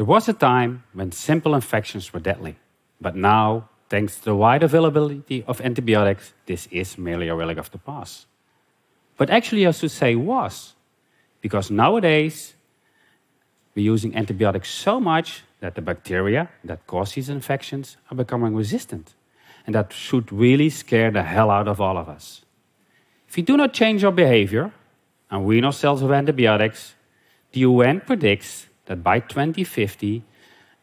There was a time when simple infections were deadly, but now, thanks to the wide availability of antibiotics, this is merely a relic of the past. But actually, I should say was, because nowadays we're using antibiotics so much that the bacteria that cause these infections are becoming resistant. And that should really scare the hell out of all of us. If we do not change our behavior and wean ourselves of antibiotics, the UN predicts that by 2050,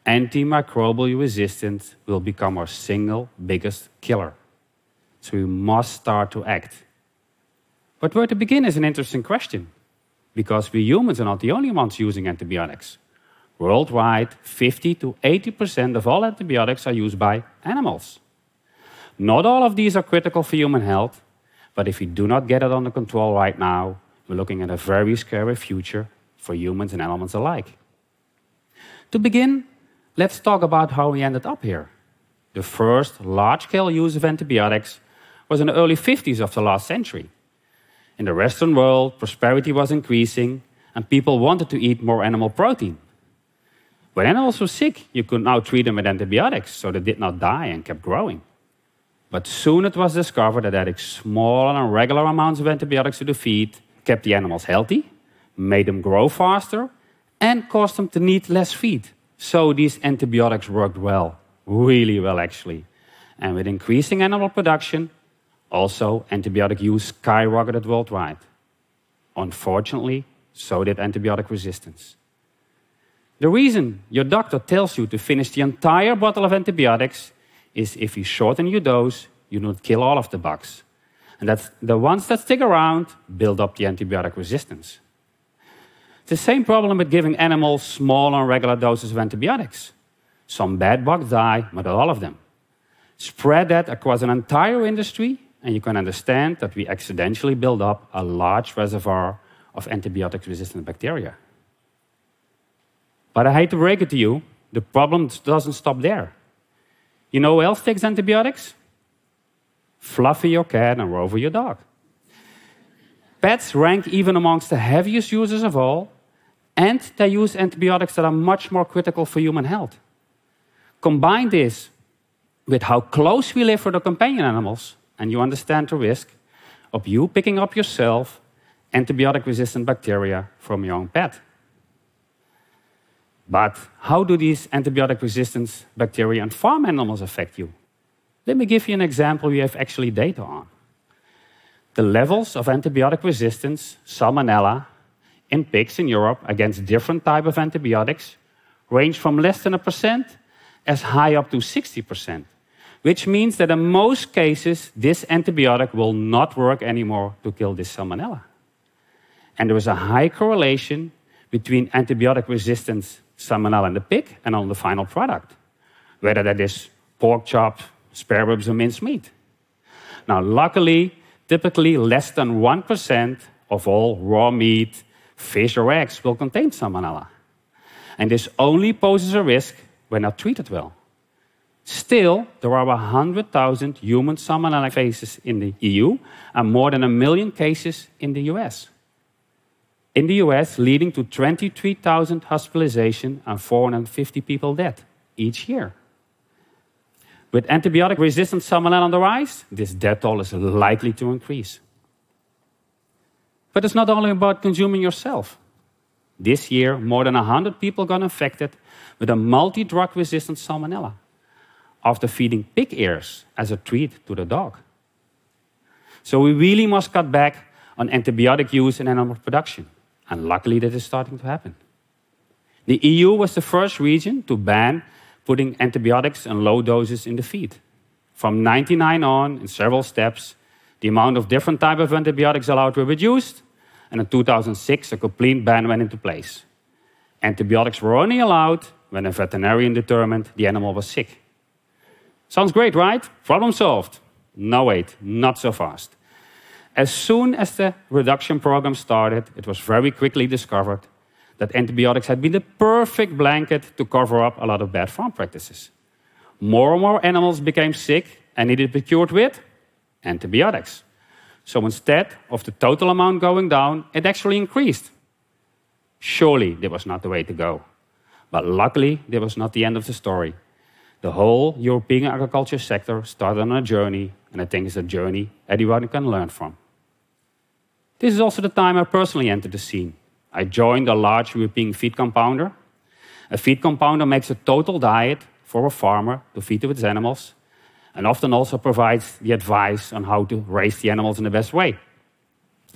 antimicrobial resistance will become our single biggest killer. So we must start to act. But where to begin is an interesting question, because we humans are not the only ones using antibiotics. Worldwide, 50 to 80% of all antibiotics are used by animals. Not all of these are critical for human health, but if we do not get it under control right now, we're looking at a very scary future for humans and animals alike. To begin, let's talk about how we ended up here. The first large scale use of antibiotics was in the early 50s of the last century. In the Western world, prosperity was increasing and people wanted to eat more animal protein. When animals were sick, you could now treat them with antibiotics so they did not die and kept growing. But soon it was discovered that adding small and regular amounts of antibiotics to the feed kept the animals healthy, made them grow faster, and caused them to need less feed. So these antibiotics worked well, really well actually. And with increasing animal production, also antibiotic use skyrocketed worldwide. Unfortunately, so did antibiotic resistance. The reason your doctor tells you to finish the entire bottle of antibiotics is if you shorten your dose, you don't kill all of the bugs. And that's the ones that stick around build up the antibiotic resistance. It's the same problem with giving animals small and regular doses of antibiotics. Some bad bugs die, but not all of them. Spread that across an entire industry, and you can understand that we accidentally build up a large reservoir of antibiotic resistant bacteria. But I hate to break it to you, the problem doesn't stop there. You know who else takes antibiotics? Fluffy your cat and Rover your dog. Pets rank even amongst the heaviest users of all, and they use antibiotics that are much more critical for human health. Combine this with how close we live with our companion animals, and you understand the risk of you picking up yourself antibiotic resistant bacteria from your own pet. But how do these antibiotic resistant bacteria and farm animals affect you? Let me give you an example we have actually data on. The levels of antibiotic resistance, salmonella, in pigs in Europe against different type of antibiotics range from less than a percent as high up to 60%, which means that in most cases, this antibiotic will not work anymore to kill this salmonella. And there is a high correlation between antibiotic resistance salmonella in the pig and on the final product, whether that is pork chop, spare ribs, or minced meat. Now, luckily, typically less than 1% of all raw meat, fish, or eggs will contain salmonella. And this only poses a risk when not treated well. Still, there are 100,000 human salmonella cases in the EU and more than a million cases in the US in the US, leading to 23,000 hospitalizations and 450 people dead each year. With antibiotic resistant salmonella on the rise, this death toll is likely to increase. But it's not only about consuming yourself. This year, more than 100 people got infected with a multi drug resistant salmonella after feeding pig ears as a treat to the dog. So we really must cut back on antibiotic use in animal production. And luckily, that is starting to happen. The EU was the first region to ban putting antibiotics in low doses in the feed. From 99 on, in several steps, the amount of different types of antibiotics allowed were reduced, and in 2006, a complete ban went into place. Antibiotics were only allowed when a veterinarian determined the animal was sick. Sounds great, right? Problem solved. No, wait, not so fast. As soon as the reduction program started, it was very quickly discovered that antibiotics had been the perfect blanket to cover up a lot of bad farm practices. More and more animals became sick and needed to be cured with antibiotics. So instead of the total amount going down, it actually increased. Surely that was not the way to go. But luckily, that was not the end of the story. The whole European agriculture sector started on a journey, and I think it's a journey anyone can learn from. This is also the time I personally entered the scene. I joined a large European feed compounder. A feed compounder makes a total diet for a farmer to feed to its animals, and often also provides the advice on how to raise the animals in the best way.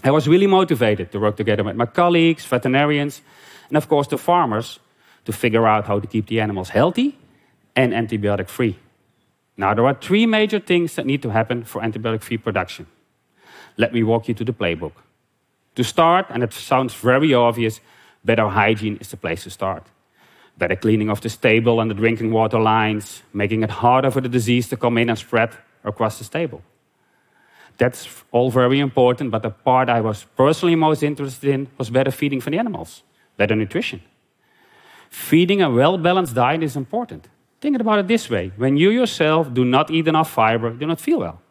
I was really motivated to work together with my colleagues, veterinarians, and of course the farmers to figure out how to keep the animals healthy and antibiotic free. Now, there are three major things that need to happen for antibiotic free production. Let me walk you to the playbook. To start, and it sounds very obvious, better hygiene is the place to start. Better cleaning of the stable and the drinking water lines, making it harder for the disease to come in and spread across the stable. That's all very important, but the part I was personally most interested in was better feeding for the animals, better nutrition. Feeding a well balanced diet is important. Think about it this way when you yourself do not eat enough fiber, you do not feel well.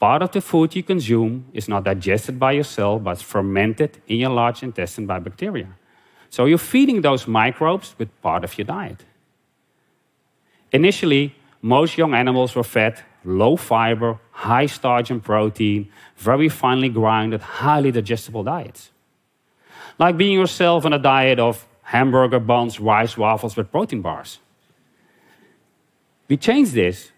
Part of the food you consume is not digested by your cell, but fermented in your large intestine by bacteria. So you're feeding those microbes with part of your diet. Initially, most young animals were fed low fiber, high starch and protein, very finely grinded, highly digestible diets. Like being yourself on a diet of hamburger buns, rice waffles with protein bars. We changed this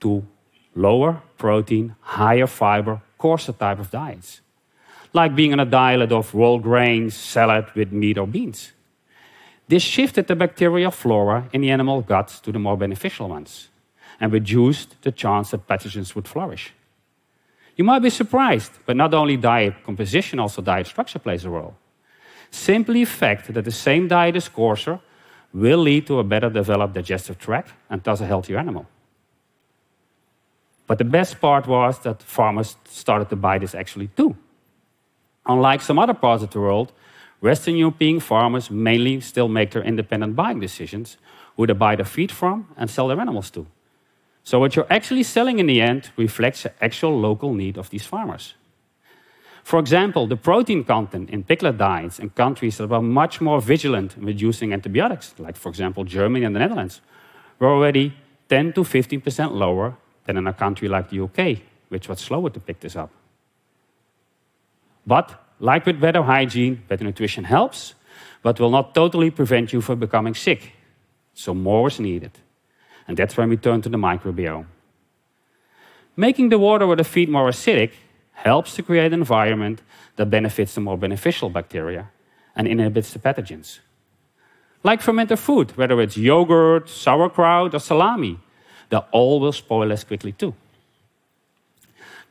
to lower protein, higher fiber, coarser type of diets, like being on a diet of whole grains, salad with meat or beans. This shifted the bacterial flora in the animal guts to the more beneficial ones and reduced the chance that pathogens would flourish. You might be surprised, but not only diet composition, also diet structure plays a role. Simply the fact that the same diet is coarser will lead to a better developed digestive tract and thus a healthier animal. But the best part was that farmers started to buy this actually too. Unlike some other parts of the world, Western European farmers mainly still make their independent buying decisions who they buy their feed from and sell their animals to. So, what you're actually selling in the end reflects the actual local need of these farmers. For example, the protein content in piglet diets in countries that were much more vigilant in reducing antibiotics, like, for example, Germany and the Netherlands, were already 10 to 15% lower than in a country like the UK, which was slower to pick this up. But, like with better hygiene, better nutrition helps, but will not totally prevent you from becoming sick. So, more is needed. And that's when we turn to the microbiome. Making the water or the feed more acidic helps to create an environment that benefits the more beneficial bacteria and inhibits the pathogens. Like fermented food, whether it's yogurt, sauerkraut, or salami, they all will spoil less quickly too.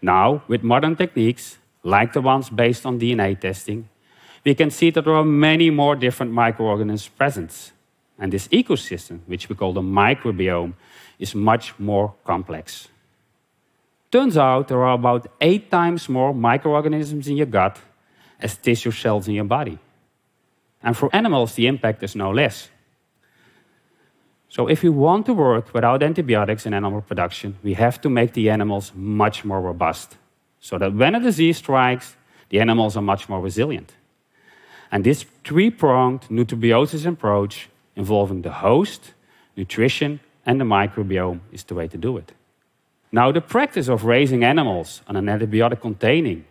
Now, with modern techniques, like the ones based on DNA testing, we can see that there are many more different microorganisms present. And this ecosystem, which we call the microbiome, is much more complex. Turns out there are about eight times more microorganisms in your gut as tissue cells in your body. And for animals, the impact is no less. So, if we want to work without antibiotics in animal production, we have to make the animals much more robust so that when a disease strikes, the animals are much more resilient. And this three pronged nutribiosis approach involving the host, nutrition, and the microbiome is the way to do it. Now, the practice of raising animals on an antibiotic containing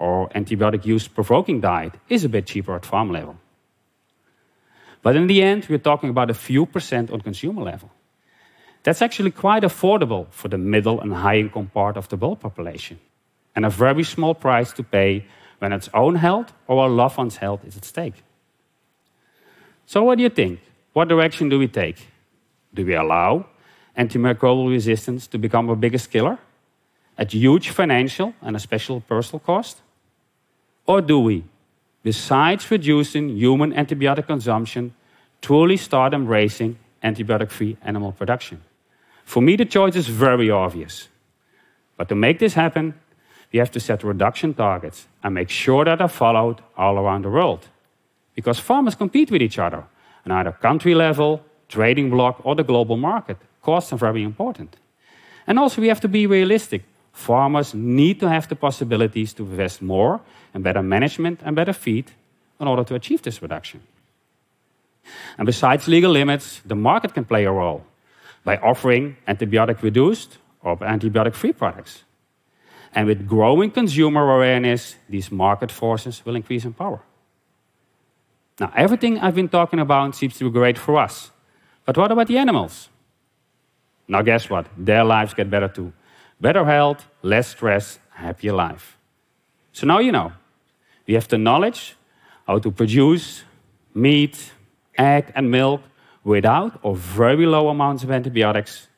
or antibiotic use provoking diet is a bit cheaper at farm level. But in the end, we're talking about a few percent on consumer level. That's actually quite affordable for the middle and high income part of the world population, and a very small price to pay when its own health or a loved one's health is at stake. So, what do you think? What direction do we take? Do we allow antimicrobial resistance to become our biggest killer at huge financial and especially personal cost? Or do we, besides reducing human antibiotic consumption, truly start embracing antibiotic free animal production? For me, the choice is very obvious. But to make this happen, we have to set reduction targets and make sure that are followed all around the world. Because farmers compete with each other on either country level, trading bloc, or the global market. Costs are very important. And also, we have to be realistic. Farmers need to have the possibilities to invest more in better management and better feed in order to achieve this reduction. And besides legal limits, the market can play a role by offering antibiotic reduced or antibiotic free products. And with growing consumer awareness, these market forces will increase in power. Now, everything I've been talking about seems to be great for us. But what about the animals? Now, guess what? Their lives get better too. Better health, less stress, happier life. So now you know. We have the knowledge how to produce meat, egg, and milk without or very low amounts of antibiotics.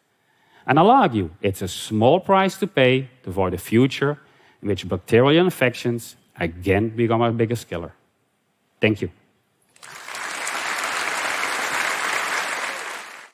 And I'll argue it's a small price to pay to avoid a future in which bacterial infections again become our biggest killer. Thank you.